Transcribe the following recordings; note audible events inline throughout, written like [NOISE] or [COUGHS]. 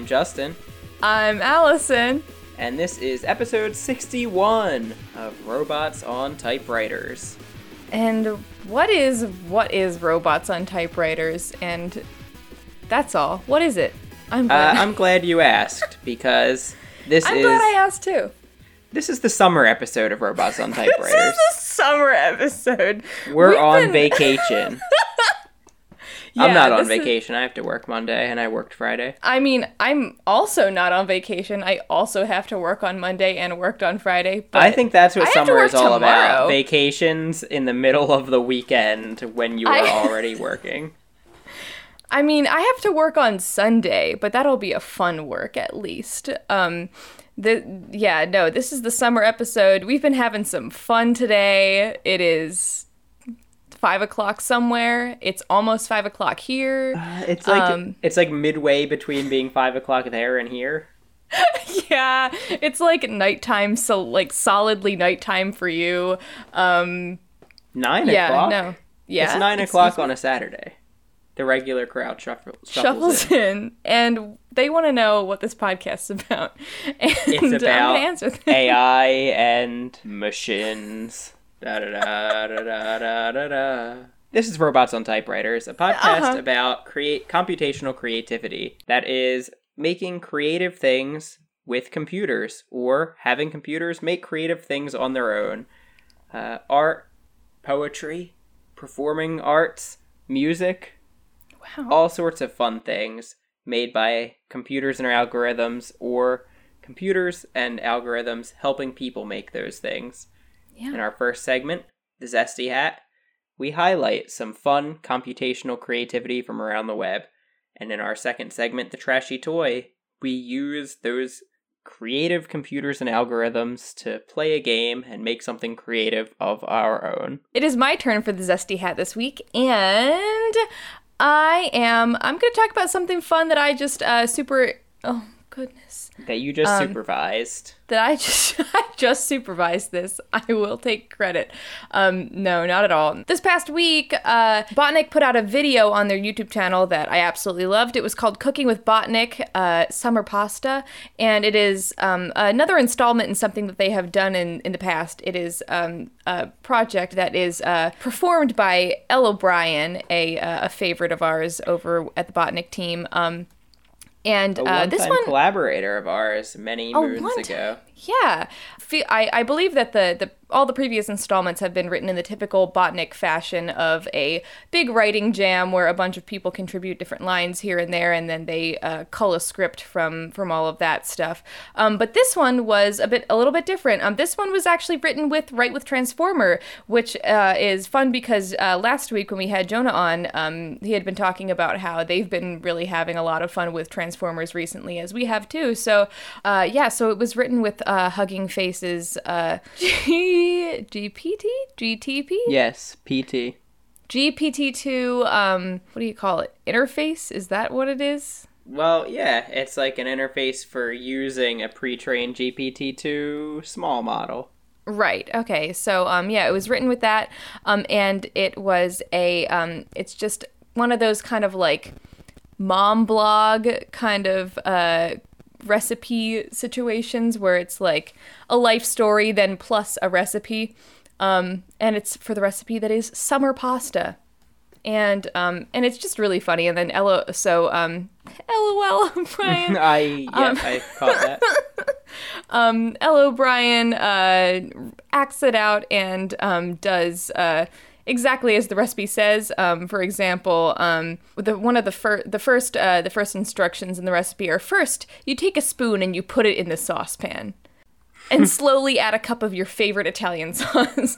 I'm Justin, I'm Allison. and this is episode 61 of Robots on Typewriters. And what is what is robots on typewriters? And that's all. What is it? I'm Uh, glad. I'm glad you asked [LAUGHS] because this is- I'm glad I asked too. this is the summer episode of Robots on Typewriters. [LAUGHS] This is a summer episode. We're We've on been- vacation. [LAUGHS] I'm not on this is- vacation. I have to work Monday, and I worked Friday. I mean, I'm also not on vacation. I also have to work on Monday and worked on Friday. But I think that's what I summer is all about. Vacations in the middle of the weekend when you are I- [LAUGHS] already working. I mean, I have to work on Sunday, but that'll be a fun work at least. Um, the yeah, no, this is the summer episode. We've been having some fun today. It is five o'clock somewhere. It's almost five o'clock here. It's like Um, it's like midway between being five o'clock there and here. [LAUGHS] yeah, it's like nighttime, so like solidly nighttime for you. Um, Nine yeah, o'clock. no, yeah, it's nine excuse o'clock me. on a Saturday. The regular crowd shuffle, shuffles, Shuffles in. in, and they want to know what this podcast is about. [LAUGHS] And It's I'm about answer them. AI [LAUGHS] and machines. Da da da da da da da da. This is Robots on Typewriters, a podcast Uh-huh. about create computational creativity. That is making creative things with computers or having computers make creative things on their own. Uh, art, poetry, performing arts, music, Wow. all sorts of fun things made by computers and algorithms or computers and algorithms helping people make those things. Yeah. In our first segment, the Zesty Hat, we highlight some fun computational creativity from around the web. And in our second segment, the Trashy Toy, we use those creative computers and algorithms to play a game and make something creative of our own. It is my turn for the zesty hat this week, and I am. I'm going to talk about something fun that I just uh, super. Oh goodness, That you just Um, supervised. that I just [LAUGHS] I just supervised this. I will take credit. Um, no, not at all. This past week, uh, Botnik put out a video on their YouTube channel that I absolutely loved. It was called "Cooking with Botnik: uh, Summer Pasta," and it is um, another installment in something that they have done in in the past. It is um, a project that is uh, performed by Elle O'Brien, a uh, a favorite of ours over at the Botnik team. Um, and A uh, this one collaborator of ours many Oh, moons ago. yeah, I, I believe that the, the all the previous installments have been written in the typical Botnik fashion of a big writing jam where a bunch of people contribute different lines here and there, and then they uh, cull a script from from all of that stuff. Um, but this one was a bit a little bit different. Um, this one was actually written with Write with Transformer, which uh, is fun because uh, last week when we had Jonah on, um, he had been talking about how they've been really having a lot of fun with Transformers recently, as we have too. So uh, yeah, so it was written with uh, Hugging Face's uh, [LAUGHS] G- GPT GTP Yes, PT. GPT2. Um, what do you call it? Interface? Is that what it is? Well, yeah, it's like an interface for using a pre-trained GPT-2 small model. Right. Okay. So, um, yeah, it was written with that, um, and it was a, um, it's just one of those kind of like mom blog kind of uh, recipe situations where it's like a life story then plus a recipe, um, and it's for the recipe that is summer pasta. And um and it's just really funny. And then LO so um [LAUGHS] LOL [LAUGHS] Brian [LAUGHS] I yeah, Um. I caught that. um, O'Brien uh, acts it out and um, does uh, exactly as the recipe says. Um, for example, um, the one of the fir- the first uh, the first instructions in the recipe are first you take a spoon and you put it in the saucepan. And slowly add a cup of your favorite Italian [LAUGHS] sauce,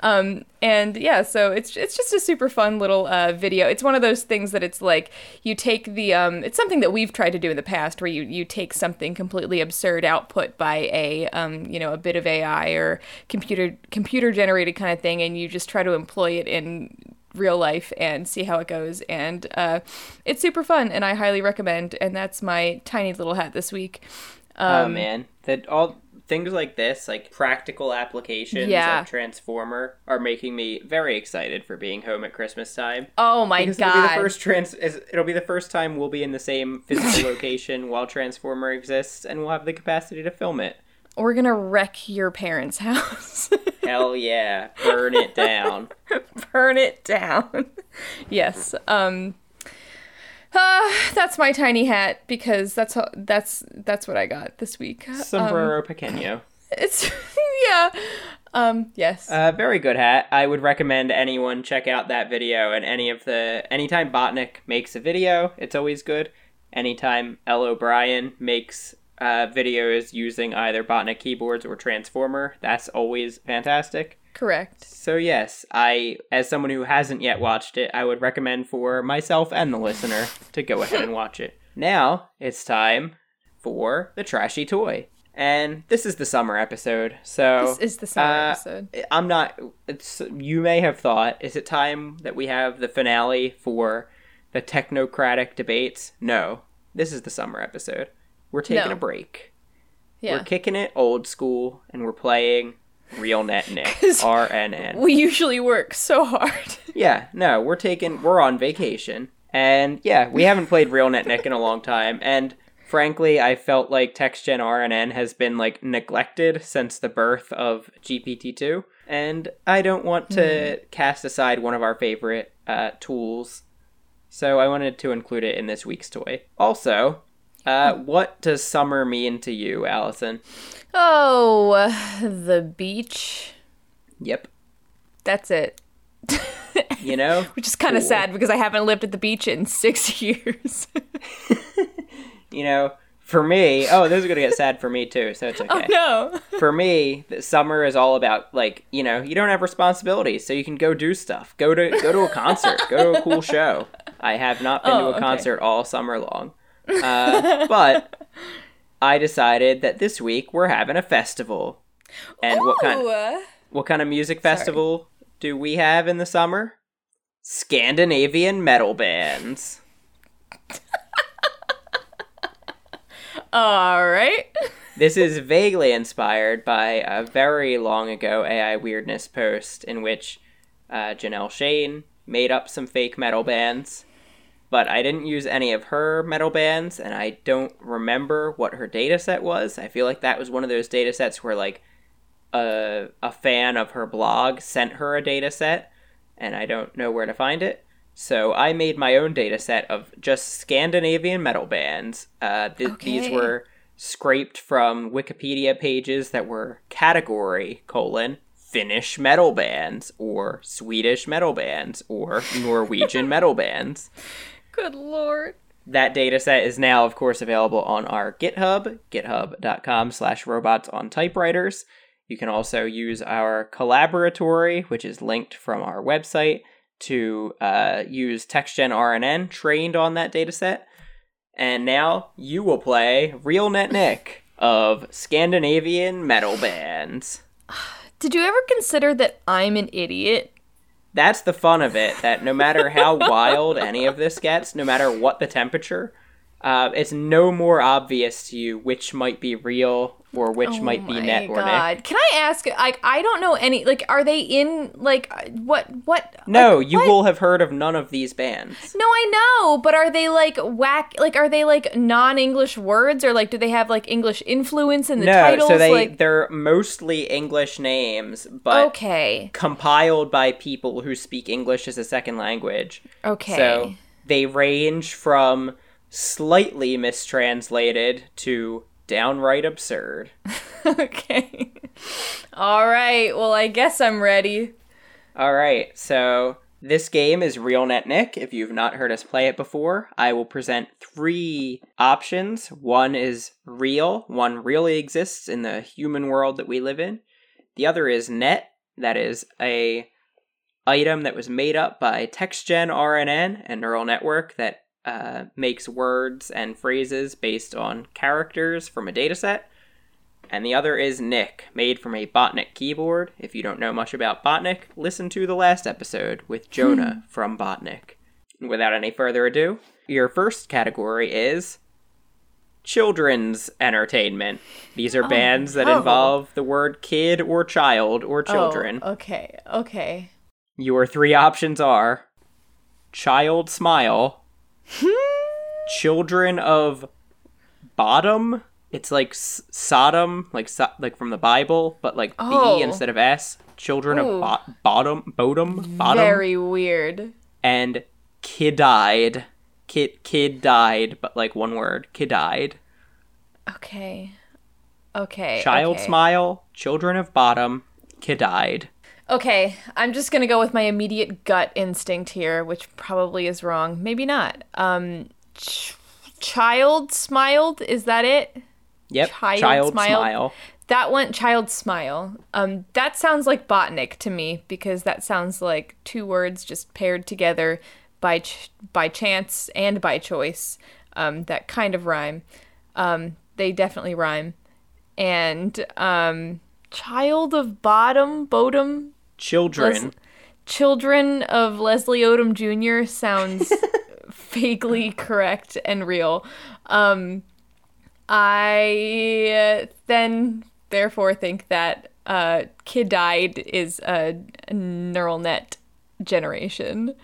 um, and yeah, so it's it's just a super fun little uh, video. It's one of those things that it's like you take the um, it's something that we've tried to do in the past, where you you take something completely absurd output by a um, you know a bit of AI or computer computer generated kind of thing, and you just try to employ it in real life and see how it goes. And uh, it's super fun, and I highly recommend. And that's my tiny little hat this week. oh Um, man, that all things like this, like practical applications Yeah. of Transformer, are making me very excited for being home at Christmas time. Oh my Because it'll be the god. first trans. It'll be the first time we'll be in the same [LAUGHS] physical location while Transformer exists, and we'll have the capacity to film it. We're gonna wreck your parents' [LAUGHS] house. Hell yeah, burn it down. [LAUGHS] Burn it down. yes. Um uh, that's my tiny hat because that's how, that's that's what I got this week. Um, Sombrero pequeño. [LAUGHS] it's [LAUGHS] yeah. Um yes. Uh, very good hat. I would recommend anyone check out that video and any of the anytime Botnik makes a video, it's always good. Anytime L. O'Brien makes uh, videos using either Botnik keyboards or Transformer, that's always fantastic. Correct. So yes, I as someone who hasn't yet watched it, I would recommend for myself and the listener to go ahead and watch it. [LAUGHS] Now it's time for the trashy toy. And this is the summer episode. So This is the summer uh, episode. I'm not. It's you may have thought. Is it time that we have the finale for the technocratic debates? No, this is the summer episode. We're taking No. a break. Yeah. We're kicking it old school, and we're playing Real Net Nick [LAUGHS] RNN. We usually work so hard. [LAUGHS] Yeah, no, we're taking. We're on vacation, and yeah, we haven't played Real Net Nick in a long time, and. Frankly, I felt like TextGen RNN has been like neglected since the birth of GPT-2, and I don't want to cast aside one of our favorite uh, tools, so I wanted to include it in this week's toy. Also, uh, what does summer mean to you, Allison? Oh, the beach. Yep, That's it. you know, [LAUGHS] Which is kind of Cool. sad because I haven't lived at the beach in six [LAUGHS] years. you know. For me, oh, this is gonna get sad for me too, so it's [LAUGHS] okay. oh no. for me, summer is all about like you know you don't have responsibilities, so you can go do stuff. Go to go to a concert. go to a cool show. I have not been Oh, to a okay. concert all summer long, uh, [LAUGHS] but I decided that this week we're having a festival. And what kind Ooh. what kind of music festival do we have in the summer? Scandinavian metal bands. [LAUGHS] All right. This is vaguely inspired by a very long ago AI weirdness post in which uh, Janelle Shane made up some fake metal bands, but I didn't use any of her metal bands, and I don't remember what her data set was. I feel like that was one of those data sets where like a a fan of her blog sent her a data set, and I don't know where to find it. So I made my own data set of just Scandinavian metal bands. Uh, th- These were scraped from Wikipedia pages that were category colon Finnish metal bands or Swedish metal bands or [LAUGHS] Norwegian metal bands. Good lord. That data set is now, of course, available on our GitHub, github.com slash robots on typewriters. You can also use our collaboratory, which is linked from our website, to uh, use TextGen RNN trained on that data set. And now you will play Real Net Nick of Scandinavian metal bands. [SIGHS] Did you ever consider that I'm an idiot? That's the fun of it, that no matter how wild any of this gets, no matter what the temperature, uh, it's no more obvious to you which might be real or which might be Oh net or Nick. God. Can I ask? Like, I don't know any. Like, are they in? Like, what? What? No, like, you what? will have heard of none of these bands. No, I know, but are they like whack? Like, are they like non-English words, or like do they have like English influence in the no, titles? so they like, they're mostly English names, but okay, compiled by people who speak English as a second language. okay. So they range from slightly mistranslated to downright absurd. [LAUGHS] okay. All right. Well, I guess I'm ready. All right, so this game is Real Net Nick. If you've not heard us play it before, I will present three options. One is real, one really exists in the human world that we live in. The other is net, that is a item that was made up by TextGen RNN, a neural network that uh, makes words and phrases based on characters from a dataset. And the other is Nick, made from a Botnik keyboard. If you don't know much about Botnik, listen to the last episode with Jonah from Botnik. Without any further ado, your first category is children's entertainment. These are bands that no. involve the word kid or child or children. Oh, okay, okay. Your three options are Child Smile, [LAUGHS] Children of Bottom. It's like S- Sodom, like so- like from the Bible, but like Oh. B instead of S. Children Ooh. of bo- Bottom, Bodom, Bottom, Very weird. and Kid died. Kid kid died, but like one word. Kid died. Okay. Okay. Child okay. Smile, Children of Bottom, Kid died. Okay, I'm just gonna go with my immediate gut instinct here, which probably is wrong. Maybe not. Um, ch- child smiled. Is that it? Yep. Child Child, Smile? Smile. That one, child smile. Um, that sounds like Botnik to me because that sounds like two words just paired together by ch- by chance and by choice. Um, that kind of rhyme. Um, they definitely rhyme. And um, child of bottom, bodom, Children. Children of Leslie Odom Jr. sounds [LAUGHS] vaguely correct and real. Um, I then therefore think that uh, Kid Died is a, a neural net generation.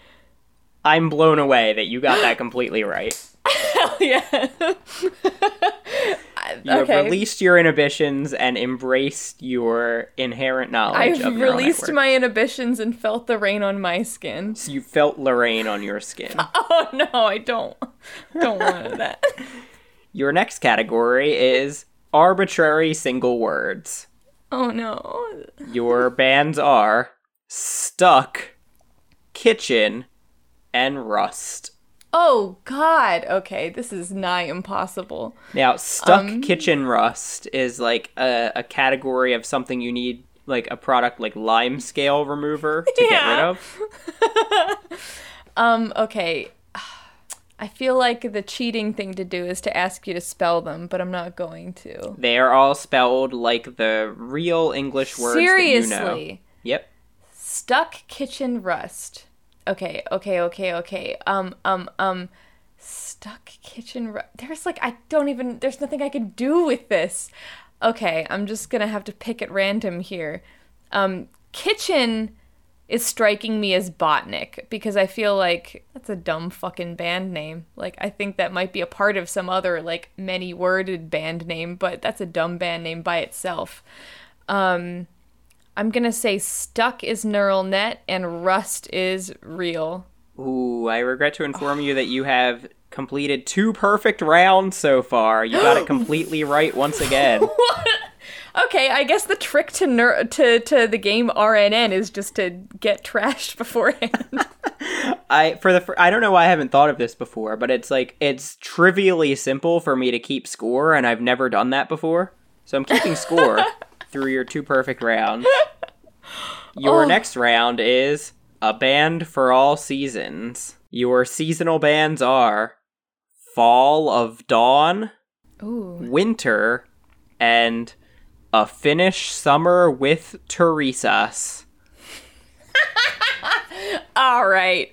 I'm blown away that you got that completely right. [LAUGHS] Hell yeah. [LAUGHS] You have released your inhibitions and embraced your inherent knowledge I've released my inhibitions and felt the rain on my skin. So you felt Lorraine on your skin. [LAUGHS] Oh no, I don't. Don't want that. [LAUGHS] Your next category is arbitrary single words. Oh no. Your bands are Stuck, Kitchen, and Rust. Oh God. Okay, this is nigh impossible. Now, Stuck, Um, Kitchen, Rust is like a, a category of something you need, like a product like lime scale remover [LAUGHS] to get rid of. [LAUGHS] Um. Okay. [SIGHS] I feel like the cheating thing to do is to ask you to spell them, but I'm not going to. They are all spelled like the real English words Seriously. that you know. Yep. Stuck kitchen rust. Okay, okay, okay, okay. Um, um, um. Stuck kitchen. There's like, I don't even, there's nothing I can do with this. Okay, I'm just gonna have to pick at random here. Um, kitchen is striking me as Botnik because I feel like that's a dumb fucking band name. Like, I think that might be a part of some other, like, many worded band name, but that's a dumb band name by itself. Um, I'm gonna say stuck is neural net and rust is real. Ooh, I regret to inform you that you have completed two perfect rounds so far. You got it [GASPS] completely right once again. [LAUGHS] Okay, I guess the trick to ner- to to the game RNN is just to get trashed [LAUGHS] beforehand. [LAUGHS] I for the fir- I don't know why I haven't thought of this before, but it's like it's trivially simple for me to keep score, and I've never done that before. So I'm keeping score through your two perfect rounds. [LAUGHS] Your Oh. next round is a band for all seasons. Your seasonal bands are Fall of Dawn, Ooh. Winter, and A Finnish Summer with Turisas. [LAUGHS] All right.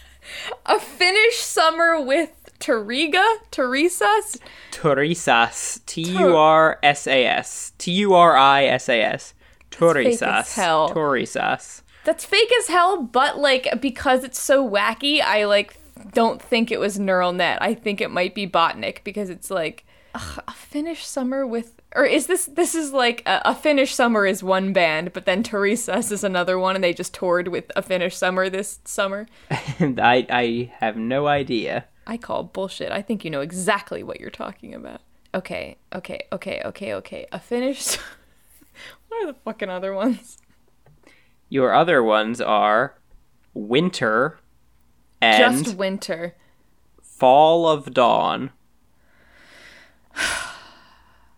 [LAUGHS] a Finnish summer with Tariga, Turisas. Turisas. T U R S A S. T U R I S A S. fake as Turisas. hell. Turisas. That's fake as hell, but like because it's so wacky, I like don't think it was neural net. I think it might be Botnik because it's like ugh, a Finnish summer with or is this this is like a, a Finnish summer is one band, but then Teresa's is another one, and they just toured with a Finnish summer this summer. [LAUGHS] And I I have no idea. I call bullshit. I think you know exactly what you're talking about. Okay, okay, okay, okay, okay. A finished. [LAUGHS] what are the fucking other ones? Your other ones are Winter and Just winter. Fall of Dawn. [SIGHS]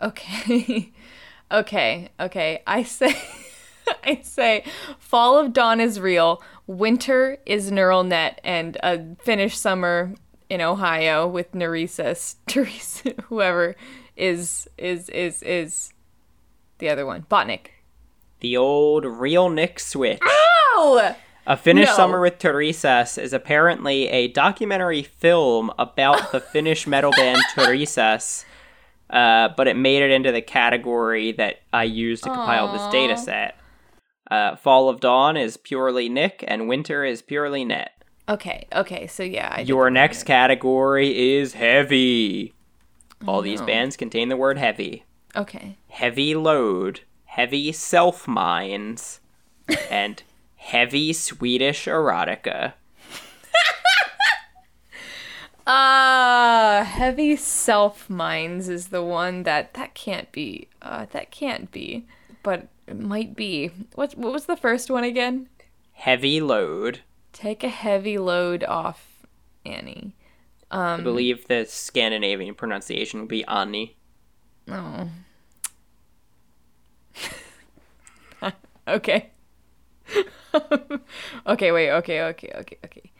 Okay. [LAUGHS] okay. Okay. I say [LAUGHS] I say fall of dawn is real, winter is neural net and a Finnish summer in Ohio with Neresis, Teresa, [LAUGHS] whoever is is is is the other one. Botnik. The old real Nick switch. Oh! A Finnish No. Summer with Turisas is apparently a documentary film about the [LAUGHS] Finnish metal band Turisas, uh, but it made it into the category that I used to compile this data set. Uh, Fall of Dawn is purely Nick, and Winter is purely Net. Okay, okay, so yeah. I Your next category is heavy. All these bands contain the word heavy. Okay. Heavy load, heavy self mines, [LAUGHS] and heavy Swedish erotica. Uh [LAUGHS] heavy self mines is the one that that can't be. Uh that can't be. But it might be. What what was the first one again? Heavy load. Take a heavy load off Annie. I believe the Scandinavian pronunciation would be Anni. Oh. [LAUGHS] okay. [LAUGHS] okay, wait, okay, okay, okay, okay.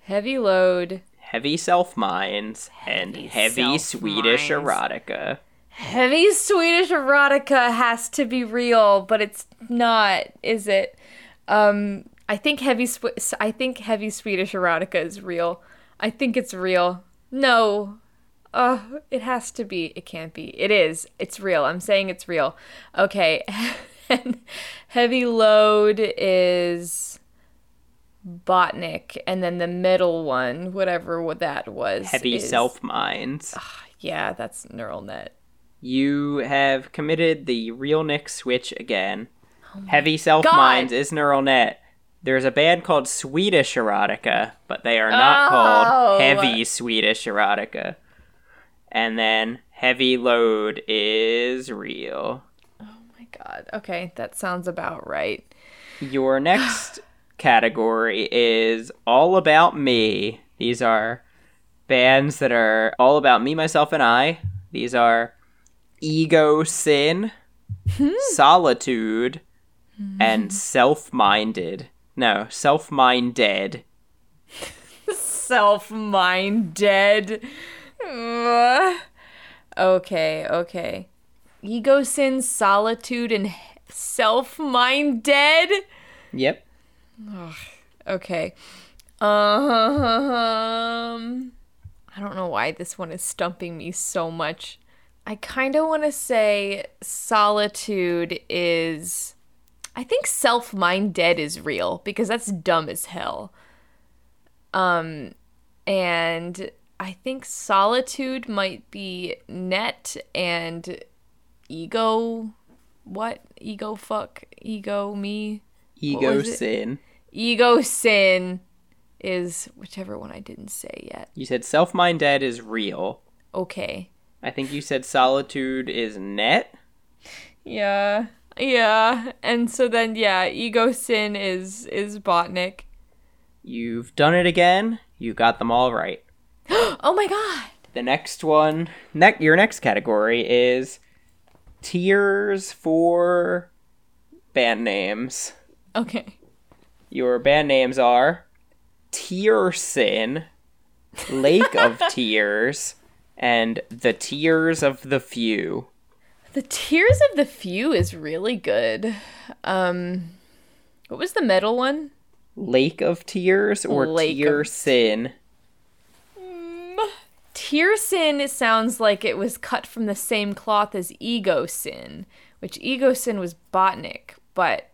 Heavy load. Heavy self mines and Heavy heavy Swedish erotica. Heavy Swedish erotica has to be real, but it's not, is it? Um, I think heavy Sw- I think heavy Swedish erotica is real. I think it's real. No. Uh, it has to be. It can't be. It is. It's real. I'm saying it's real. Okay. [LAUGHS] heavy load is Botnik, and then the middle one, whatever what that was, Heavy is- self mines. Yeah, that's neural net. You have committed the real Nick switch again. Heavy self Oh mines is neural net. There's a band called Swedish Erotica, but they are not Oh. called Heavy Swedish Erotica. And then Heavy Load is real. Oh my god. Okay, that sounds about right. Your [SIGHS] next category is All About Me. These are bands that are all about me, myself, and I. These are Ego Sin, hmm. Solitude, hmm. and Self Minded. No, self mind dead. self mind dead. Okay, okay. Ego sin, solitude, and self mind dead. Yep. Okay. Um, I don't know why this one is stumping me so much. I kind of want to say solitude is. I think self mind dead is real because that's dumb as hell. Um, and I think solitude might be net and ego. What? Ego fuck? Ego me? Ego? Sin. Ego sin is whichever one I didn't say yet. You said Self mind dead is real. Okay. I think you said Solitude is net. Yeah. Yeah. And so then yeah, ego sin is is Botnik. You've done it again. You got them all right. [GASPS] Oh my god. The next one, ne- your next category is tiers for band names. Okay. Your band names are Tiersin, Lake of [LAUGHS] Tears, and The Tears of the Few. The Tears of the Few is really good. Um what was the metal one? Lake of Tears or Lake of- Tiersin? Tear sin sounds like it was cut from the same cloth as ego sin, which ego sin was Botnik, but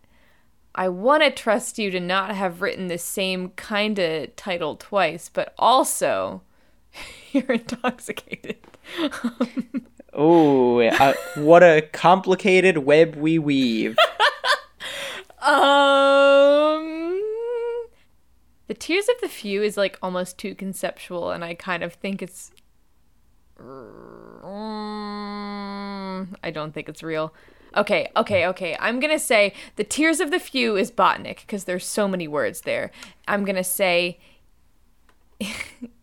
I want to trust you to not have written the same kind of title twice, but also [LAUGHS] you're intoxicated. [LAUGHS] Oh, uh, what a complicated web we weave. [LAUGHS] um The Tears of the Few is like almost too conceptual and I kind of think it's I don't think it's real. Okay, okay, okay. I'm gonna say the Tears of the Few is Botnik because there's so many words there. I'm gonna say [LAUGHS]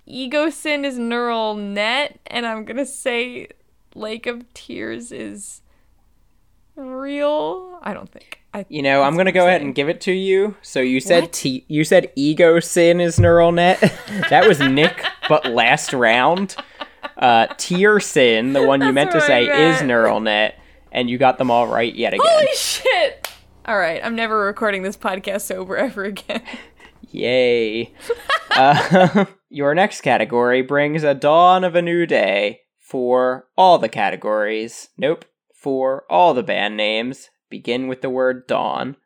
Ego Sin is neural net, and I'm gonna say Lake of Tears is real. I don't think. I, You know, I'm gonna go ahead and give it to you. So you said t- you said ego sin is neural net. [LAUGHS] that was Nick, but last round. Uh, tier sin, the one you meant to say, is neural net, and you got them all right yet again. Holy shit! All right, I'm never recording this podcast sober ever again. [LAUGHS] Yay! uh, [LAUGHS] your next category brings a dawn of a new day, for all the categories. Nope, for all the band names. Begin with the word dawn.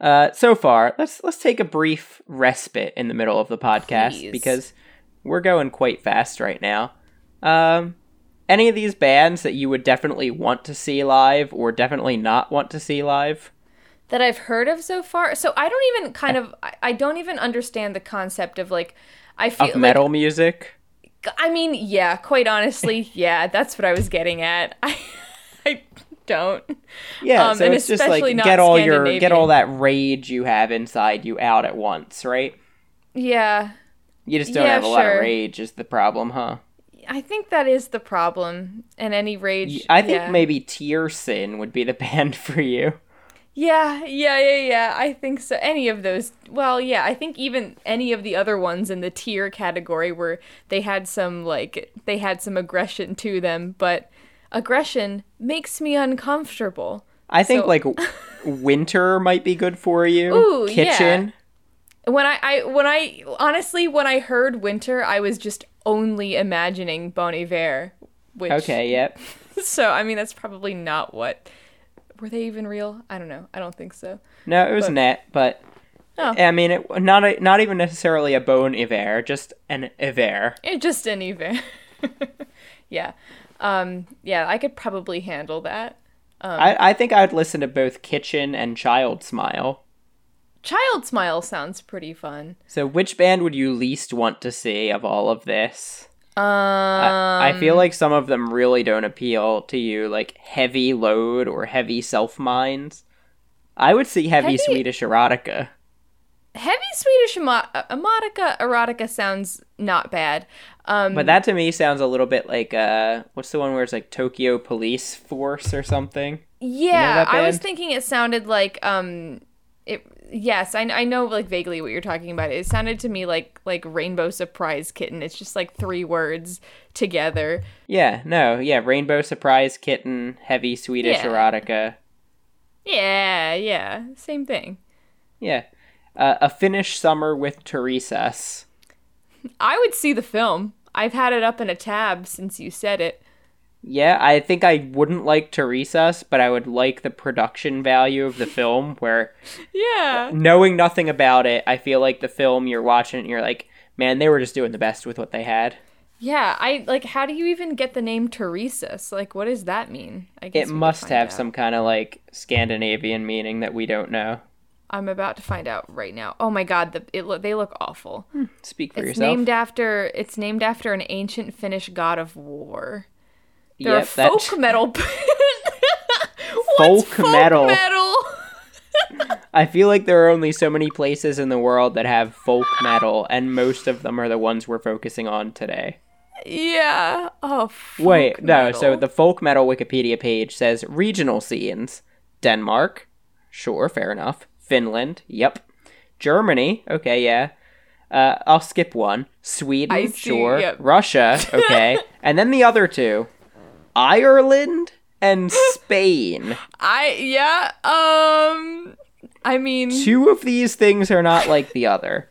Uh, so far, let's let's take a brief respite in the middle of the podcast Please. because we're going quite fast right now. Um, any of these bands that you would definitely want to see live or definitely not want to see live? that I've heard of so far. So I don't even kind of I, don't even understand the concept of like I feel Of metal music? I mean, yeah, quite honestly, [LAUGHS] yeah, that's what I was getting at. [LAUGHS] I I don't. Yeah, Um, so and it's just like get all your get all that rage you have inside you out at once, right? Yeah. You just don't Yeah, have a lot of rage is the problem, huh? I think that is the problem. And any rage I think yeah. maybe Tiersin would be the [LAUGHS] band for you. Yeah, yeah, yeah, yeah. I think so. Any of those. Well, yeah, I think even any of the other ones in the tier category where they had some like they had some aggression to them, but aggression makes me uncomfortable. I think So- like [LAUGHS] Winter might be good for you. Ooh, yeah. Kitchen. When I, I when I honestly when I heard winter, I was just only imagining Bon Iver, which Okay, yep. [LAUGHS] So I mean that's probably not what were they even real? I don't know. I don't think so. No, it was But- net, but Oh. I mean, it, not a, not even necessarily a bone Iver, just an Iver. Eh, just an Iver. [LAUGHS] yeah. Um yeah, I could probably handle that. Um, I, I think I'd listen to both Kitchen and Child Smile. Child Smile sounds pretty fun. So, which band would you least want to see of all of this? Um I, I feel like some of them really don't appeal to you, like Heavy Load or Heavy Self Minds. I would see Heavy, Heavy- Swedish Erotica. Heavy Swedish emo- erotica erotica sounds not bad. Um But that to me sounds a little bit like uh what's the one where it's like Tokyo Police Force or something? Yeah, that I was thinking it sounded like um it yes, I, I know like vaguely what you're talking about. It sounded to me like like Rainbow Surprise Kitten. It's just like three words together. Yeah, no, yeah, Rainbow Surprise Kitten, Heavy Swedish Yeah. Erotica. Yeah, yeah, same thing. Yeah. Uh, a Finnish Summer with Teresa's. I would see the film. I've had it up in a tab since you said it. Yeah, I think I wouldn't like Teresa's, but I would like the production value of the film where Yeah. knowing nothing about it, I feel like the film you're watching and you're like, man, they were just doing the best with what they had. Yeah, I like how do you even get the name Teresa's? Like what does that mean? I guess It must have out. some kind of like Scandinavian meaning that we don't know. I'm about to find out right now. Oh my god, the it lo- they look awful. Hmm, speak for It's yourself. named after it's named after an ancient Finnish god of war. They're Yep, a that- folk metal. [LAUGHS] Folk folk metal. metal? [LAUGHS] I feel like there are only so many places in the world that have folk metal, and most of them are the ones we're focusing on today. yeah. Oh. Folk Wait, no. So the folk metal Wikipedia page says regional scenes: Denmark, sure, fair enough. Finland, yep. Germany, okay, yeah. Uh, I'll skip one. Sweden, sure. yep. Russia, okay. [LAUGHS] and then the other two: Ireland and Spain. I yeah. Um. I mean, Two of these things are not like the other.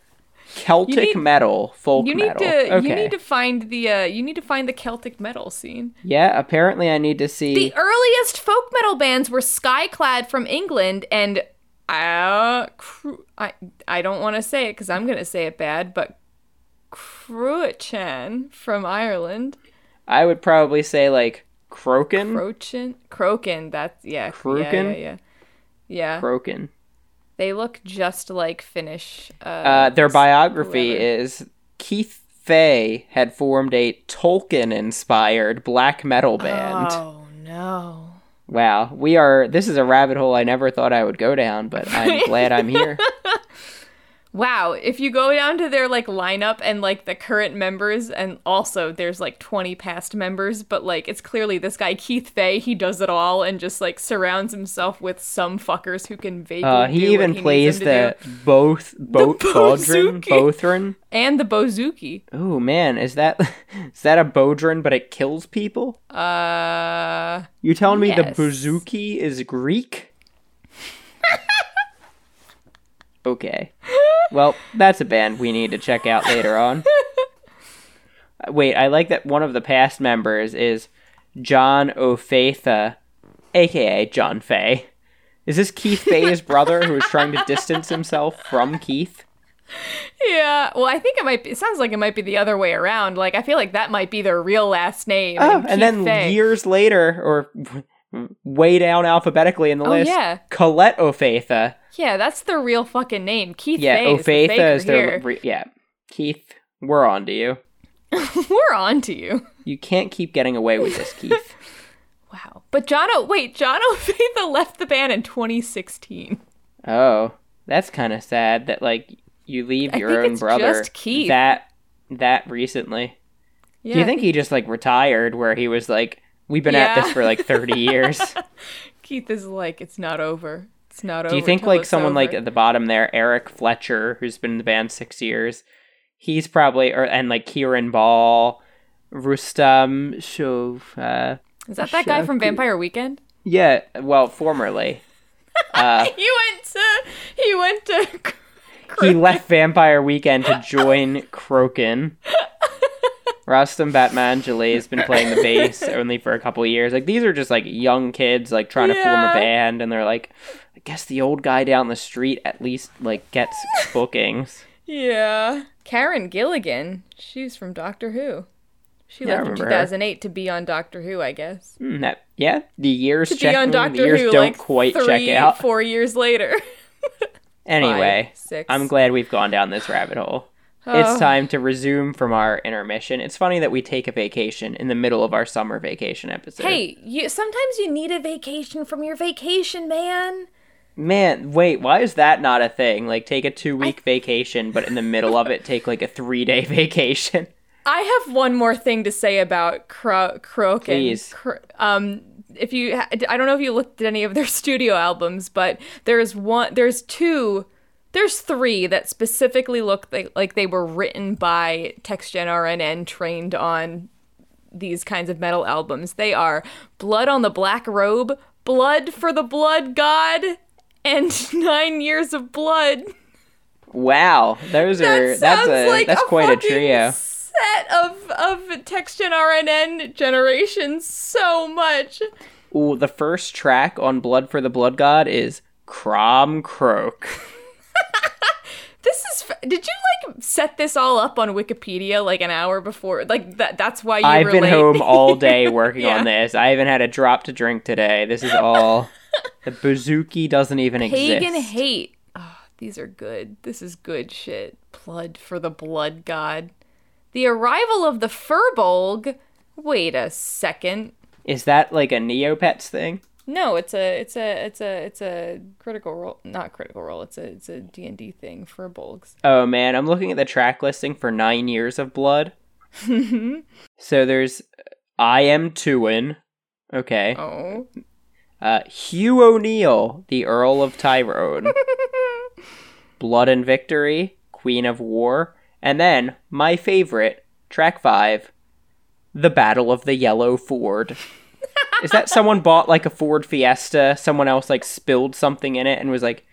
Celtic need- metal, folk you need metal. to okay. you need to find the uh you need to find the Celtic metal scene. Yeah, apparently I need to see. The earliest folk metal bands were Skyclad from England and uh, Cru- I I don't want to say it because I'm gonna say it bad, but Cruachan from Ireland. I would probably say like Croken. Crochan, Croken. That's yeah, yeah, yeah, yeah. Yeah, Croken. they look just like Finnish. Uh, Uh, their biography whoever. is Keith Fay had formed a Tolkien-inspired black metal band. Oh no. Wow, we are. This is a rabbit hole I never thought I would go down, but I'm [LAUGHS] glad I'm here. [LAUGHS] Wow, if you go down to their like lineup and like the current members and also there's like 20 past members, but like it's clearly this guy Keith Fay, he does it all and just like surrounds himself with some fuckers who can vaguely Uh, do he even he plays needs them to the both boat bodhrán. Bothrin. and the bouzouki. Oh man, is that [LAUGHS] is that a Bodrin but it kills people? Uh You telling me the Yes. bouzouki is Greek? Okay. Well, that's a band we need to check out later on. [LAUGHS] Wait, I like that one of the past members is John O'Faitha, aka John Fay. Is this Keith Fay's [LAUGHS] brother who is trying to distance himself from Keith? Yeah. Well, I think it might be. It sounds like it might be the other way around. Like I feel like that might be their real last name. Oh, Keith and then Fay. years later, or way down alphabetically in the Oh, list, yeah. Colette O'Faitha. Yeah, that's the real fucking name. Keith Yeah, Fay is the is their yeah. Keith, we're on to you. [LAUGHS] We're on to you. You can't keep getting away with this, Keith. [LAUGHS] Wow. But John O wait, John [LAUGHS] O'Faitha left the band in 2016. Oh, that's kind of sad that like you leave I your own brother just Keith. that that recently. Yeah. Do you think he just like retired where he was like we've been at this for like 30 years? [LAUGHS] Keith is like it's not over. It's not over. Do you think like someone like at the bottom there, Eric Fletcher, who's been in the band 6 years, he's probably or and like Kieran Ball, Rustam Shov, uh Is that that guy from Vampire Weekend? yeah, well, formerly. [LAUGHS] Uh He went to he went to he left Vampire Weekend to join [LAUGHS] Kroken. Rostam Batmanglij has been playing the bass [LAUGHS] only for a couple of years. Like these are just like young kids like trying to form a band and they're like I guess the old guy down the street at least like gets [LAUGHS] bookings. Yeah. Karen Gilligan. She's from Doctor Who. She Yeah, left in remember her. 2008 to be on Doctor Who, I guess. Hmm, that, yeah, the years To be check on the Doctor years Who don't like quite three, check out. four years later. [LAUGHS] Anyway. I'm glad we've gone down this rabbit hole. Oh. It's time to resume from our intermission. It's funny that we take a vacation in the middle of our summer vacation episode. Hey, you sometimes you need a vacation from your vacation, man. Man, wait, why is that not a thing? Like, take a two week vacation, but in the middle of it, take like a three day [LAUGHS] vacation. I have one more thing to say about Cro- Croak and Please. Cro- um if you I don't know if you looked at any of their [LAUGHS] studio albums, but there's one there's two there's three that specifically look like, they were written by TextGen RNN trained on these kinds of metal albums. They are Blood on the Black Robe, Blood for the Blood God, and [LAUGHS] Nine Years of Blood. Wow, those are that's a like that's a quite a trio. Set of of TextGen RNN generations so much. Ooh, the first track on Blood for the Blood God is Crom Croak. [LAUGHS] Did you like set this all up on Wikipedia like an hour before? Like that. That's why you I've been late. home all [LAUGHS] day working Yeah. on this. I haven't had a drop to drink today. This is all [LAUGHS] the bouzouki doesn't even Pagan exist. hate. Oh, these are good. This is good shit. Blood for the blood god. The arrival of the Furbolg. Wait a second. Is that like a Neopets thing? No, it's a it's a it's a it's a critical role. Not critical role. It's a it's a D and D thing Furbolgs. Oh man, I'm looking at the track listing for Nine Years of Blood. [LAUGHS] so there's I Am Tuin. Okay. Oh. Uh, Hugh O'Neill, the Earl of Tyrone. [LAUGHS] Blood and Victory, Queen of War. And then, my favorite, track five, The Battle of the Yellow Ford. Is that someone bought like a Ford Fiesta? Someone else like spilled something in it and was like,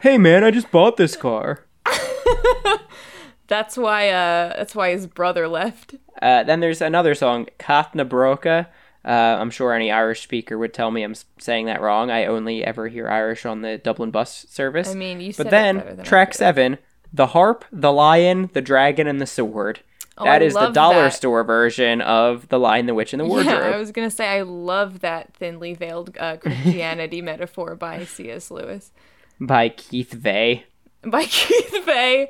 hey man, I just bought this car. [LAUGHS] That's why uh that's why his brother left. Uh, then there's another song, Katna Broca. Uh, I'm sure any Irish speaker would tell me I'm saying that wrong. I only ever hear Irish on the Dublin bus service. I mean, you said but then track seven, the harp, the lion, the dragon, and the sword. Oh, that I is the dollar that. store version of the Lion, the Witch, and the Wardrobe. Yeah, I was gonna say I love that thinly veiled uh, [LAUGHS] Christianity metaphor by C.S. Lewis, by Keith Vey. by [LAUGHS] Keith Bay.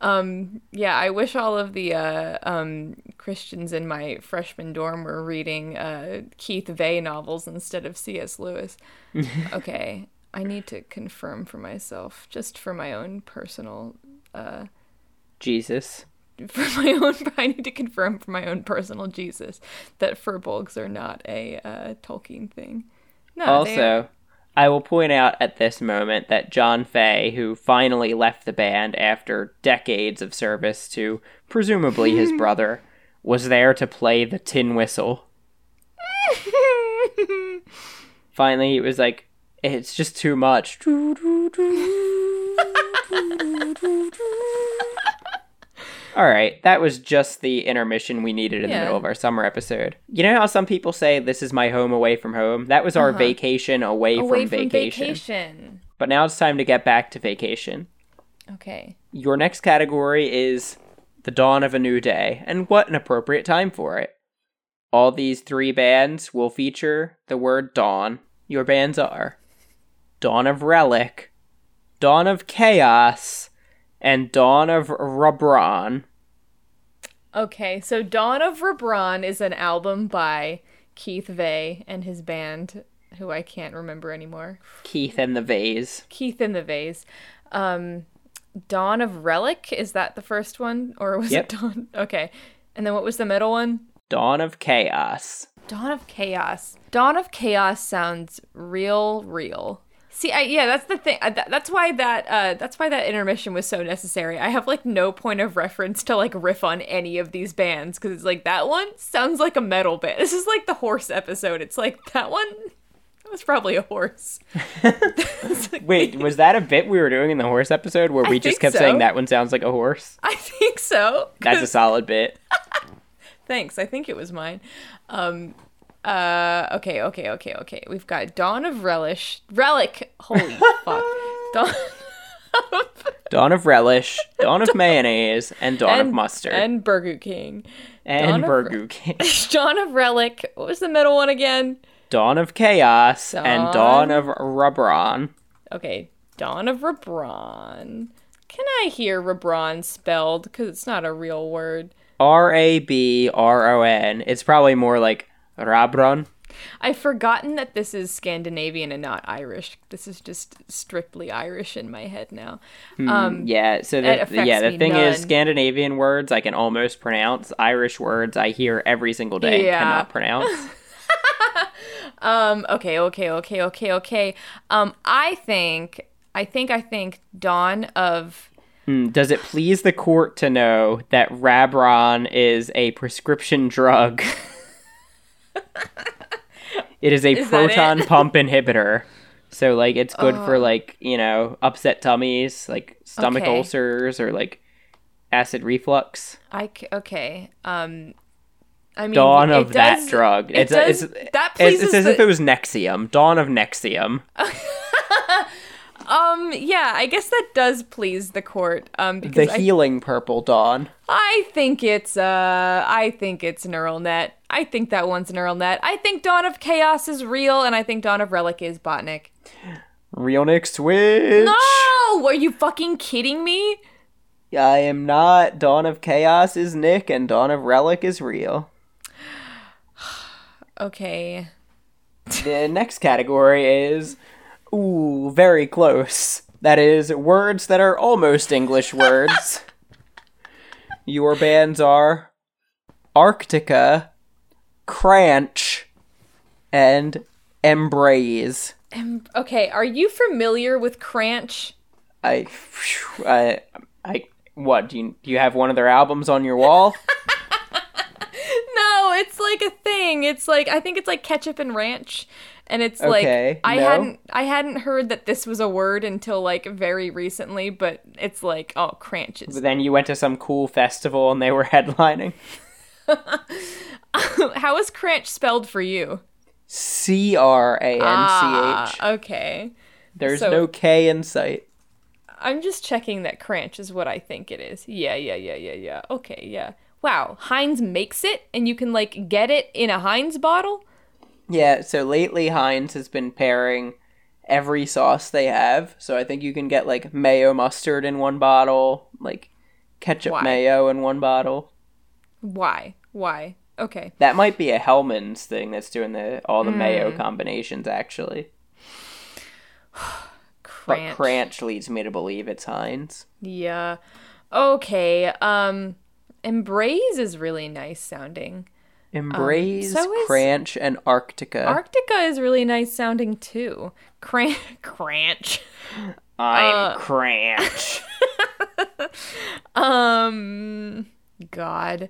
Um, yeah, I wish all of the uh, um, Christians in my freshman dorm were reading uh, Keith Vey novels instead of C.S. Lewis. [LAUGHS] okay, I need to confirm for myself, just for my own personal uh, Jesus. [LAUGHS] for my own I need to confirm for my own personal Jesus that furbolgs are not a uh, Tolkien thing. No, Also, I will point out at this moment that John Fay, who finally left the band after decades of service to presumably his [LAUGHS] brother, was there to play the tin whistle. [LAUGHS] Finally, he was like, it's just too much. All right, that was just the intermission we needed in Yeah. the middle of our summer episode. You know how some people say this is my home away from home? That was our Uh-huh. vacation away, Away from, from vacation. vacation. But now it's time to get back to vacation. Okay. Your next category is the dawn of a new day, and what an appropriate time for it. All these three bands will feature the word dawn. Your bands are Dawn of Relic, Dawn of Chaos, and Dawn of Rabron. Okay, so Dawn of Rebron is an album by Keith Vey and his band, who I can't remember anymore. Keith and the Vase. Keith and the Vase. Um, Dawn of Relic, is that the first one? Or was Yep. it Dawn? Okay. And then what was the middle one? Dawn of Chaos. Dawn of Chaos. Dawn of Chaos sounds real, real. See, I, yeah, that's the thing. Uh, that, that's why that uh, that's why that intermission was so necessary. I have like no point of reference to like riff on any of these bands because it's like that one sounds like a metal band. This is like the horse episode. It's like that one. That was probably a horse. Like- [LAUGHS] Wait, was that a bit we were doing in the horse episode where I we just kept so. saying that one sounds like a horse? I think so. That's a [LAUGHS] solid bit. [LAUGHS] Thanks. I think it was mine. Um uh okay, okay, okay, okay. We've got Dawn of Relish. Relic. Holy fuck. Dawn Dawn of Relish, Dawn of Mayonnaise, and Dawn of Mustard. And, and Burger King. Dawn and of- Burger King. Dawn of Relic. What was the middle one again? Dawn of Chaos and Dawn Dawn- of Rabron. Okay, Dawn of Rebron. Can I hear Rebron spelled? Because it's not a real word. R A B R O N. It's probably more like Rabron. I've forgotten that this is Scandinavian and not Irish. This is just strictly Irish in my head now. Um, Yeah, so the, yeah, the thing is. Scandinavian words I can almost pronounce. Irish words I hear every single day Yeah. cannot pronounce. [LAUGHS] Um, okay, okay, okay, okay, okay. Um, I think, I think, I think Dawn of. Hmm, Does it please the court to know that Rabron is a prescription drug? [LAUGHS] it is a Is proton pump inhibitor. So like it's good for like, you know, upset tummies, like stomach Okay. ulcers or like acid reflux. I c- okay. Um, I mean, Dawn of that drug. It it's, does, it's, that it's, pleases it's as the, if it was Nexium. Dawn of Nexium. [LAUGHS] um, yeah. I guess that does please the court. Um, The I, healing purple dawn. I think it's uh, I think it's neural net. I think that one's neural net. I think Dawn of Chaos is real, and I think Dawn of Relic is Botnik. Real Nick Switch. No, are you fucking kidding me? I am not. Dawn of Chaos is Nick and Dawn of Relic is real. [SIGHS] Okay. The next category is ooh, very close. That is words that are almost English words. Your bands are Arctica, Cranch, and Embrace. Um, okay, are you familiar with Cranch? I, I, I, what do you do? You have one of their albums on your wall? [LAUGHS] No, it's like a thing. It's like I think it's like ketchup and ranch. And it's Okay, like I no. hadn't I hadn't heard that this was a word until like very recently, but it's like oh cranches. But then you went to some cool festival and they were [LAUGHS] headlining. [LAUGHS] How is cranch spelled for you? C R A N C H. Ah, okay. There's so- no K in sight. I'm just checking that cranch is what I think it is. Yeah, yeah, yeah, yeah, yeah. Okay, yeah. Wow, Heinz makes it and you can like get it in a Heinz bottle? Yeah, so lately Heinz has been pairing every sauce they have. So I think you can get like mayo mustard in one bottle, like ketchup Why? mayo in one bottle. Why? Why? Okay. That might be a Hellmann's thing that's doing the all the mayo Hmm. combinations actually. Cranch. [SIGHS] But Cranch leads me to believe it's Heinz. Yeah. Okay. Um Embrace is really nice sounding. Embrace, Um, so is- Cranch, and Arctica. Arctica is really nice sounding too. Cran [LAUGHS] Cranch. I'm uh, Cranch. [LAUGHS] Um God.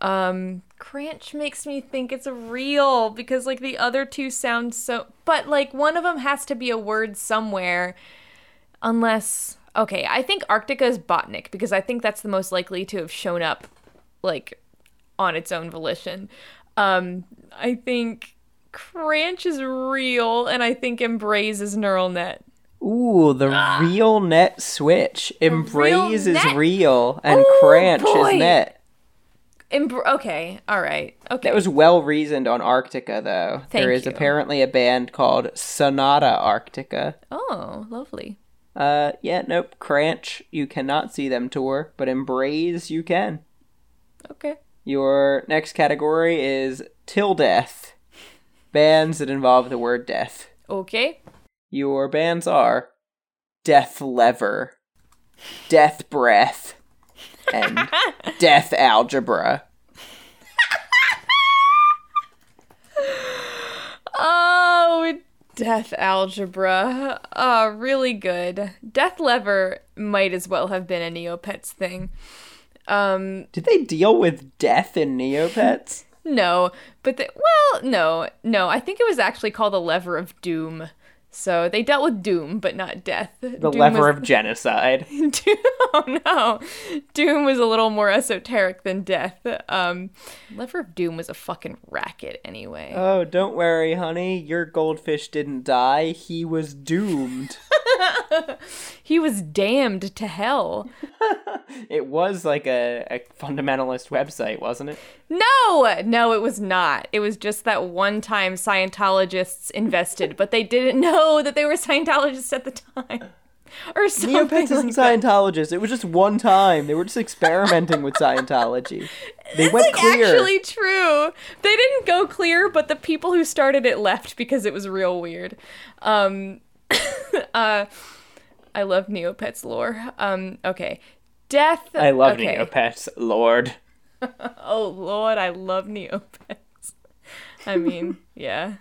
Um Cranch makes me think it's real because like the other two sound so but like one of them has to be a word somewhere unless Okay, I think Arctica is Botnik because I think that's the most likely to have shown up like on its own volition. Um, I think Cranch is real, and I think Embrace is neural net. Ooh, the [GASPS] real net switch. Embrace is real, and Ooh, Cranch boy. is net. Embr- okay, all right, okay. That was well reasoned on Arctica, though. Thank there is you. apparently a band called Sonata Arctica. oh, lovely. Uh, yeah, nope. Cranch, you cannot see them tour, but Embrace, you can. Okay. Your next category is Till Death. Bands that involve the word death. Okay. Your bands are Death Lever, Death Breath, and [LAUGHS] Death Algebra. Oh, Death Algebra. Uh, really good. Death Lever might as well have been a Neopets thing. Um, Did they deal with death in Neopets? [LAUGHS] no, but the, well, no, no. I think it was actually called the Lever of Doom. So they dealt with Doom, but not death. The lever of genocide. [LAUGHS] Doom, oh no, Doom was a little more esoteric than death. Um, Lever of Doom was a fucking racket anyway. Oh, don't worry, honey. Your goldfish didn't die. He was doomed. [LAUGHS] he was damned to hell. [LAUGHS] it was like a, a fundamentalist website, wasn't it? No, no, it was not. It was just that one time Scientologists invested, but they didn't know that they were Scientologists at the time. [LAUGHS] Or something. Neopets isn't like. Scientologists. It was just one time. They were just experimenting with Scientology. They went like clear. actually true. They didn't go clear, but the people who started it left because it was real weird. Um [COUGHS] uh I love Neopets lore. Um okay. Death I love okay. Neopets, Lord. [LAUGHS] Oh lord, I love Neopets. I mean, [LAUGHS] yeah.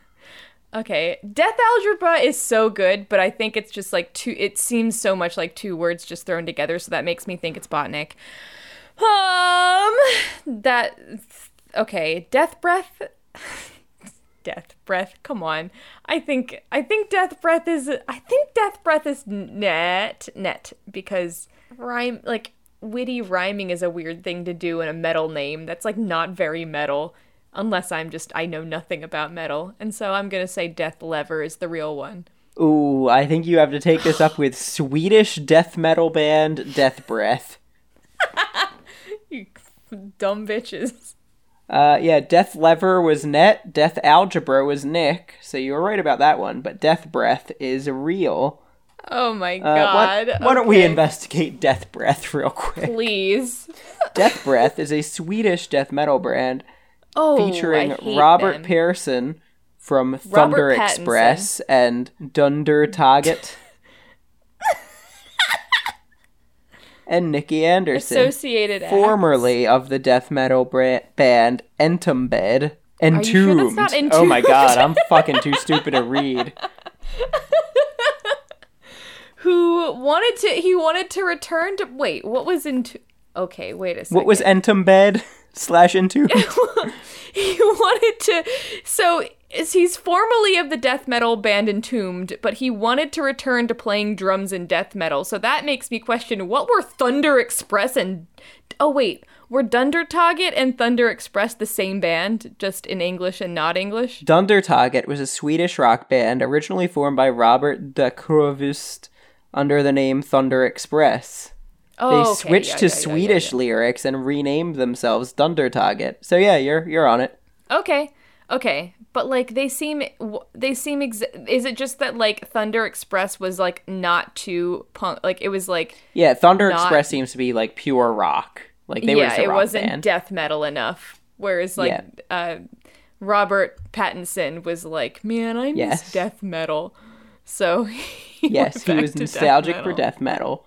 Okay, Death Algebra is so good, but I think it's just like two. It seems so much like two words just thrown together, so that makes me think it's Botnik. Um, that okay. Death Breath. [LAUGHS] Death Breath. Come on. I think I think Death Breath is I think Death Breath is net net because rhyme like witty rhyming is a weird thing to do in a metal name. That's like not very metal unless I'm just I know nothing about metal. And so I'm going to say Death Lever is the real one. Ooh, I think you have to take this up with Swedish death metal band Death Breath. [LAUGHS] You dumb bitches. Uh, yeah, Death Lever was Net, Death Algebra was Nick, so you were right about that one, but Death Breath is real. Oh my Uh, god. why, why don't we investigate Death Breath [LAUGHS] real quick? Please. Death Breath is a Swedish death metal brand Oh, featuring Robert them. Pehrsson from Thunder. Express and Dunder Target. [LAUGHS] and Nicke Andersson, Associated Acts. formerly of the death metal bra- band Entombed. Entombed. sure not Oh my god, I'm [LAUGHS] fucking too stupid to read. who wanted to he wanted to return to wait what was into okay wait a second What was Entombed [LAUGHS] slash Entombed? [LAUGHS] he wanted to so is he's formerly of the death metal band entombed but he wanted to return to playing drums in death metal so that makes me question what were thunder express and oh wait were dunder target and thunder express the same band just in english and not english Dunder Target was a Swedish rock band originally formed by Robert Dahlqvist under the name Thunder Express. They oh okay, switched yeah, to yeah, Swedish yeah. lyrics and renamed themselves Dunder Target. So yeah, you're you're on it. Okay. Okay. But like they seem they seem ex- is it just that like Thunder Express was like not too punk like it was like Yeah, Thunder Not- Express seems to be like pure rock. Like they were yeah, just it wasn't band. death metal enough whereas like uh Robert Pattinson was like, "Man, I miss Yes. death metal." So [LAUGHS] he yes, he was to death nostalgic for death metal.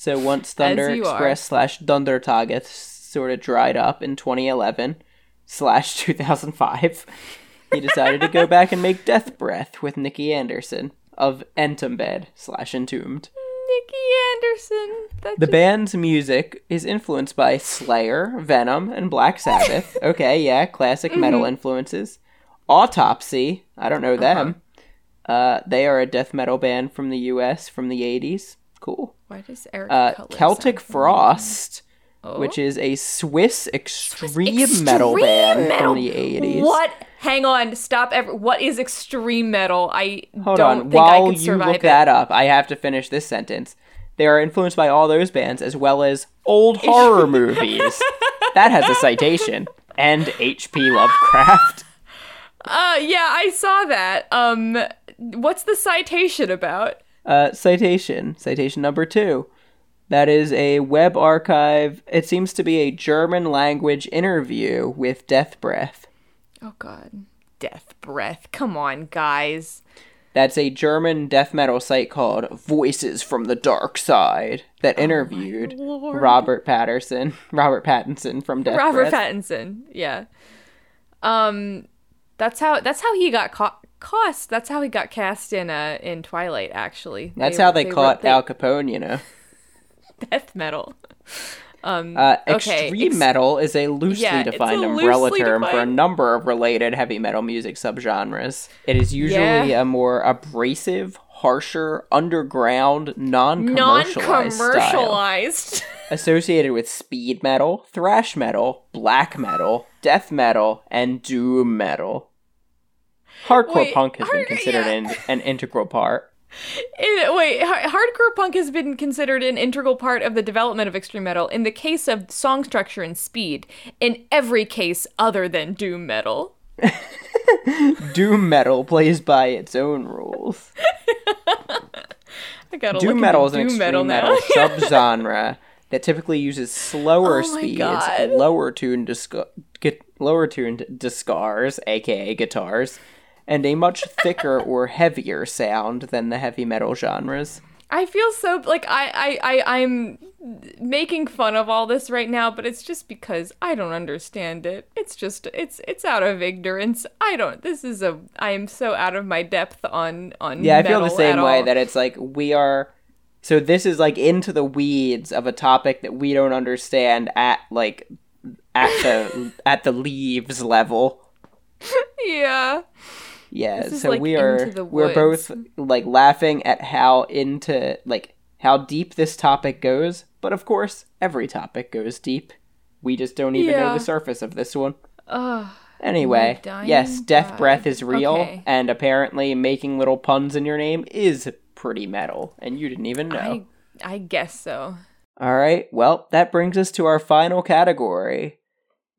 So once Thunder you are. Express slash Dunder Target sort of dried up in 2011 slash [LAUGHS] 2005, he decided to go [LAUGHS] back and make Death Breath with Nicke Andersson of Entombed slash Entombed. Nicke Andersson. That The just- band's music is influenced by Slayer, Venom, and Black Sabbath. [LAUGHS] okay, yeah, classic metal influences. Autopsy, I don't know them. uh they are a death metal band from the US from the 80s. Cool. Why does Eric Uh, Celtic? Frost, Oh. which is a Swiss extreme, Extreme metal band metal? from the 80s. What? Hang on, stop. Every- what is extreme metal? I Hold don't on. think I While you look it. that up, I have to finish this sentence. They are influenced by all those bands as well as old horror movies. That has a citation. And H.P. Lovecraft. [LAUGHS] Uh, yeah, I saw that. Um, what's the citation about? Uh, citation. Citation number two. That is a web archive. It seems to be a German language interview with Death Breath. Oh God, death breath. Come on, guys. That's a German death metal site called Voices from the Dark Side that interviewed Oh Lord. Robert Patterson, [LAUGHS] Robert Pattinson from Death Robert Breath. Pattinson. Yeah. Um, that's how that's how he got caught. Cost. That's how he got cast in uh in Twilight. Actually, That's how they, wrote caught the Al Capone, you know. [LAUGHS] death metal. Um, Uh, okay, extreme ex- metal is a loosely Yeah, it's a defined umbrella loosely term for a number of related heavy metal music subgenres. It is usually Yeah. a more abrasive, harsher, underground, non-commercialized, style non-commercialized. associated with speed metal, thrash metal, black metal, death metal, and doom metal. Hardcore Wait, punk has been considered yeah. an, an integral part. [LAUGHS] It- wait, hardcore punk has been considered an integral part of the development of extreme metal in the case of song structure and speed. In every case other than doom metal. [LAUGHS] Doom metal plays by its own rules. [LAUGHS] I gotta Doom metal is an extreme metal metal, subgenre that typically uses slower Oh speeds, God. lower tuned disc- lower tuned discars, aka guitars, and a much thicker or heavier sound than the heavy metal genres. I feel so like I, I I I'm making fun of all this right now, but it's just because I don't understand it. It's just it's it's out of ignorance. I don't. This is a I am so out of my depth on on. Yeah, I feel the same way all. that it's like we are so this is like into the weeds of a topic that we don't understand at like at the at the leaves level. [LAUGHS] yeah. Yeah, so like, we are we're both like laughing at how into like how deep this topic goes, but of course, every topic goes deep. We just don't even know the surface of this one. Ugh. Anyway, yes, death God. breath is real Okay. and apparently making little puns in your name is pretty metal and you didn't even know. I I guess so. All right. Well, that brings us to our final category.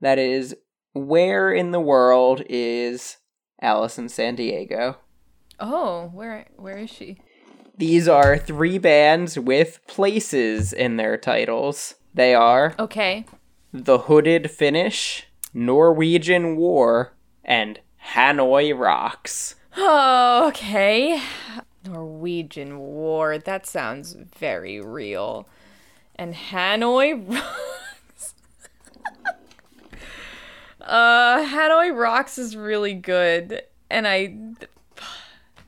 That is where in the world is Alice in San Diego? Oh, where where is she? These are three bands with places in their titles. They are Okay. The Hooded Finish, Norwegian War, and Hanoi Rocks. Oh, okay. Norwegian War. That sounds very real. And Hanoi Rocks. [LAUGHS] uh, Hanoi Rocks is really good, and I,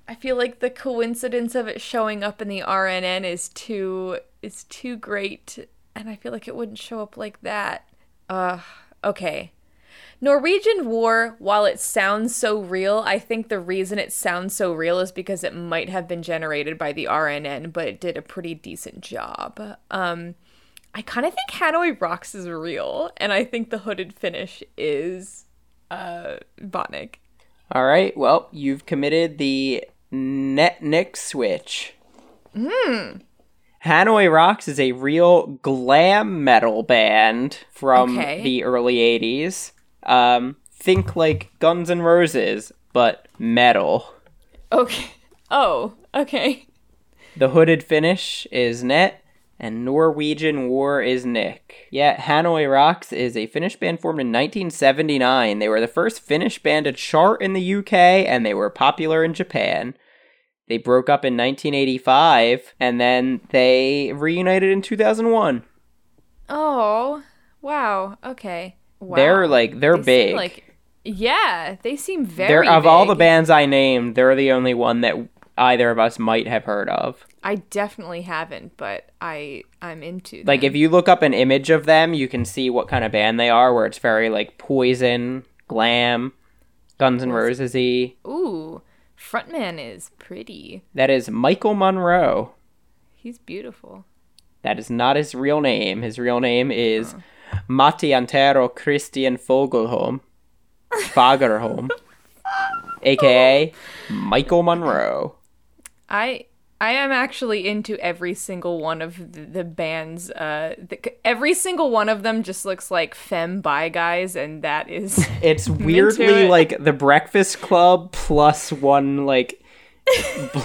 I feel like the coincidence of it showing up in the RNN is too is too great, and I feel like it wouldn't show up like that. Uh, okay. Norwegian War, while it sounds so real, I think the reason it sounds so real is because it might have been generated by the RNN, but it did a pretty decent job. Um, I kind of think Hanoi Rocks is real, and I think the Hooded Finish is uh, Botnik. All right. Well, you've committed the Netnik switch. Hmm. Hanoi Rocks is a real glam metal band from Okay. the early 80s. Um, think like Guns N' Roses, but metal. Okay. Oh, okay. The Hooded Finish is Net, and Norwegian War is Nick. Yeah, Hanoi Rocks is a Finnish band formed in 1979. They were the first Finnish band to chart in the UK, and they were popular in Japan. They broke up in 1985, and then they reunited in 2001. Oh, wow. Okay. Wow. They're like they're They big. like yeah, they seem very. they're of all the bands I named, they're the only one that either of us might have heard of. I definitely haven't, but I I'm into. Like if you look up an image of them, you can see what kind of band they are. Where it's very like Poison, glam, Guns N' Rosesy. Ooh, frontman is pretty. That is Michael Monroe. He's beautiful. That is not his real name. His real name is Matti Antero Kristian Fogelholm. [LAUGHS] Fagerholm. aka Michael Monroe. I I am actually into every single one of the, the bands. Uh, the, every single one of them just looks like femme bi guys, and that is [LAUGHS] It's weirdly it. like the Breakfast Club plus one like bl-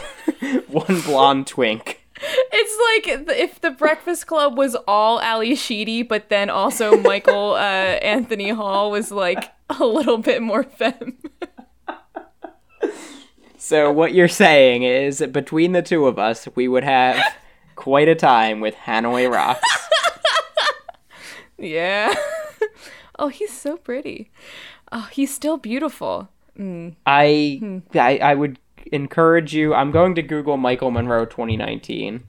[LAUGHS] one blonde twink. it's like if the Breakfast Club was all Ally Sheedy, but then also Michael uh, Anthony Hall was like a little bit more femme. So what you're saying is between the two of us, we would have [LAUGHS] quite a time with Hanoi Rocks. [LAUGHS] yeah. [LAUGHS] oh, he's so pretty. Oh, he's still beautiful. Mm. I, I I would encourage you. I'm going to Google Michael Monroe 2019.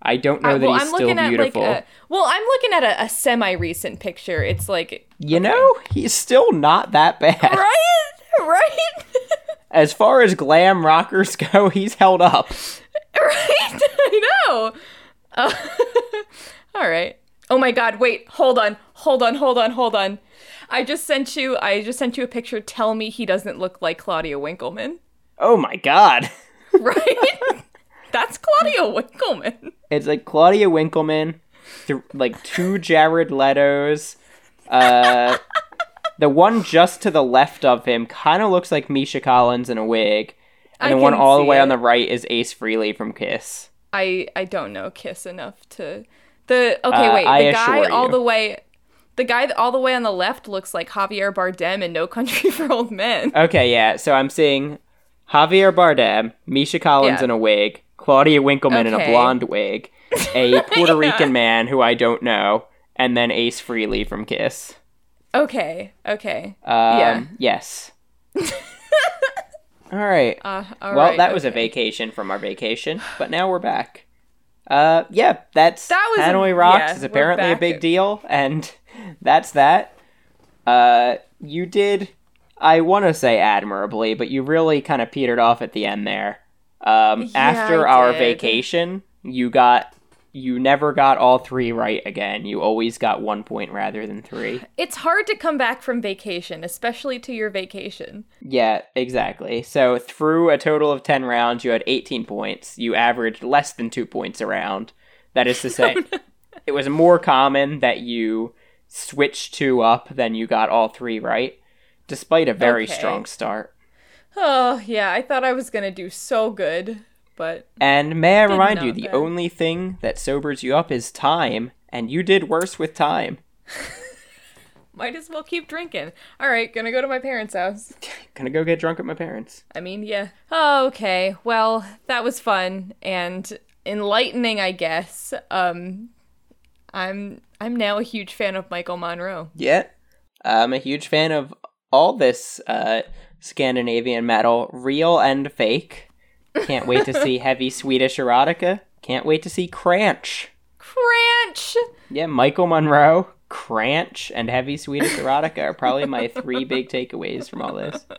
I don't know I- that well, he's I'm still looking at beautiful. like a well, I'm looking at a, a semi-recent picture. It's like you know, he's still not that bad. right, right, As far as glam rockers [LAUGHS] go, he's held up. right. [LAUGHS] I know. Uh, [LAUGHS] all right. Oh my God! Wait, hold on, hold on, hold on, hold on. I just sent you. I just sent you a picture. Tell me he doesn't look like Claudia Winkleman, Oh my god. right? That's Claudia Winkleman. It's like Claudia Winkleman, th- like two Jared Leto's. Uh, the one just to the left of him kind of looks like Misha Collins in a wig, and I the one all the way on the right is Ace Frehley from Kiss. I I don't know Kiss enough to the okay Uh, wait I the guy assure all the way the guy all the way on the left looks like Javier Bardem in No Country [LAUGHS] for Old Men. Okay, yeah. So I'm seeing Javier Bardem, Misha Collins Yeah. in a wig, Claudia Winkleman in a blonde wig, a [LAUGHS] Puerto Yeah. Rican man who I don't know, and then Ace Frehley from Kiss. Okay, okay. Um, Yeah. Yes. [LAUGHS] All right. Uh, all well, right, that was a vacation from our vacation, but now we're back. Uh, yeah, that's That was a- Hanoi Rocks yeah, is apparently a big deal, and [LAUGHS] that's that. Uh, you did, I want to say admirably, but you really kind of petered off at the end there. Um, Yeah, after our vacation, you got, you never got all three right again. You always got one point rather than three. It's hard to come back from vacation, especially to your vacation. Yeah, exactly. So through a total of 10 rounds, you had 18 points. You averaged less than two points a round. That is to [LAUGHS] say, it was more common that you switched two up than you got all three right, despite a very Okay. strong start. Oh, yeah, I thought I was going to do so good, but And may I remind you, the bad. only thing that sobers you up is time, and you did worse with time. [LAUGHS] might as well keep drinking. All right, gonna go to my parents' house. [LAUGHS] Gonna go get drunk at my parents. I mean, yeah. Oh, okay. Well, that was fun and enlightening, I guess. Um I'm I'm now a huge fan of Michael Monroe. Yeah. I'm a huge fan of all this uh, Scandinavian metal, real and fake. Can't wait to see [LAUGHS] heavy Swedish erotica. Can't wait to see Cranch. Cranch! Yeah, Michael Monroe, Cranch, and heavy Swedish erotica are probably my three big takeaways from all this. [LAUGHS]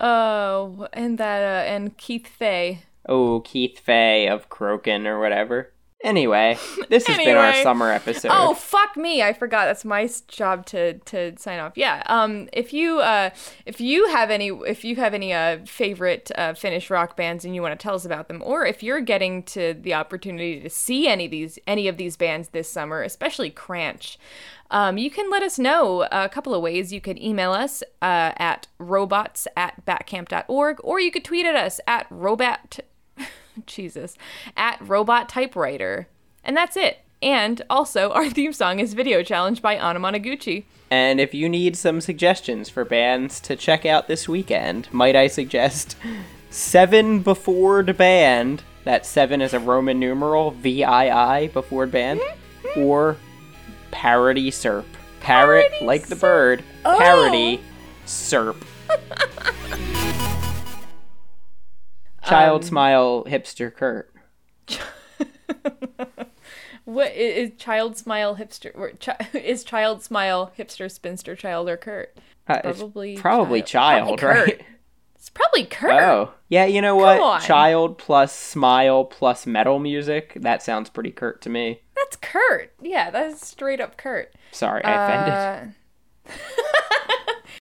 Oh, and that uh, and Keith Fay. Oh, Keith Fay of Crokin or whatever. Anyway, this has been our summer episode. Oh, fuck me. I forgot. That's my job to to sign off. Yeah. Um if you uh if you have any if you have any uh favorite uh Finnish rock bands and you want to tell us about them or if you're getting to the opportunity to see any of these any of these bands this summer, especially Cranch, um, you can let us know a couple of ways. You could email us uh, at robots at batcamp.org or you could tweet at us at robot [LAUGHS] Jesus, at Robot Typewriter. And that's it. And also, [LAUGHS] our theme song is Video Challenge by Anna Monoguchi. And if you need some suggestions for bands to check out this weekend, might I suggest Seven Before the Band? That seven is a Roman numeral, V I I, Before Band, mm-hmm. or Parody Serp. Parrot, Parody like the Serp. bird, Oh. parody Serp. [LAUGHS] Child Um, smile, hipster Kurt. [LAUGHS] what is, is Child Smile Hipster? Or chi- [LAUGHS] is Child Smile Hipster Spinster Child or Kurt? Uh, it's Probably probably child. child, Probably right? Kurt. It's probably Kurt. Oh, yeah. You know what? Child plus smile plus metal music. That sounds pretty Kurt to me. That's Kurt. Yeah, that's straight up Kurt. Sorry, I offended. Uh, [LAUGHS]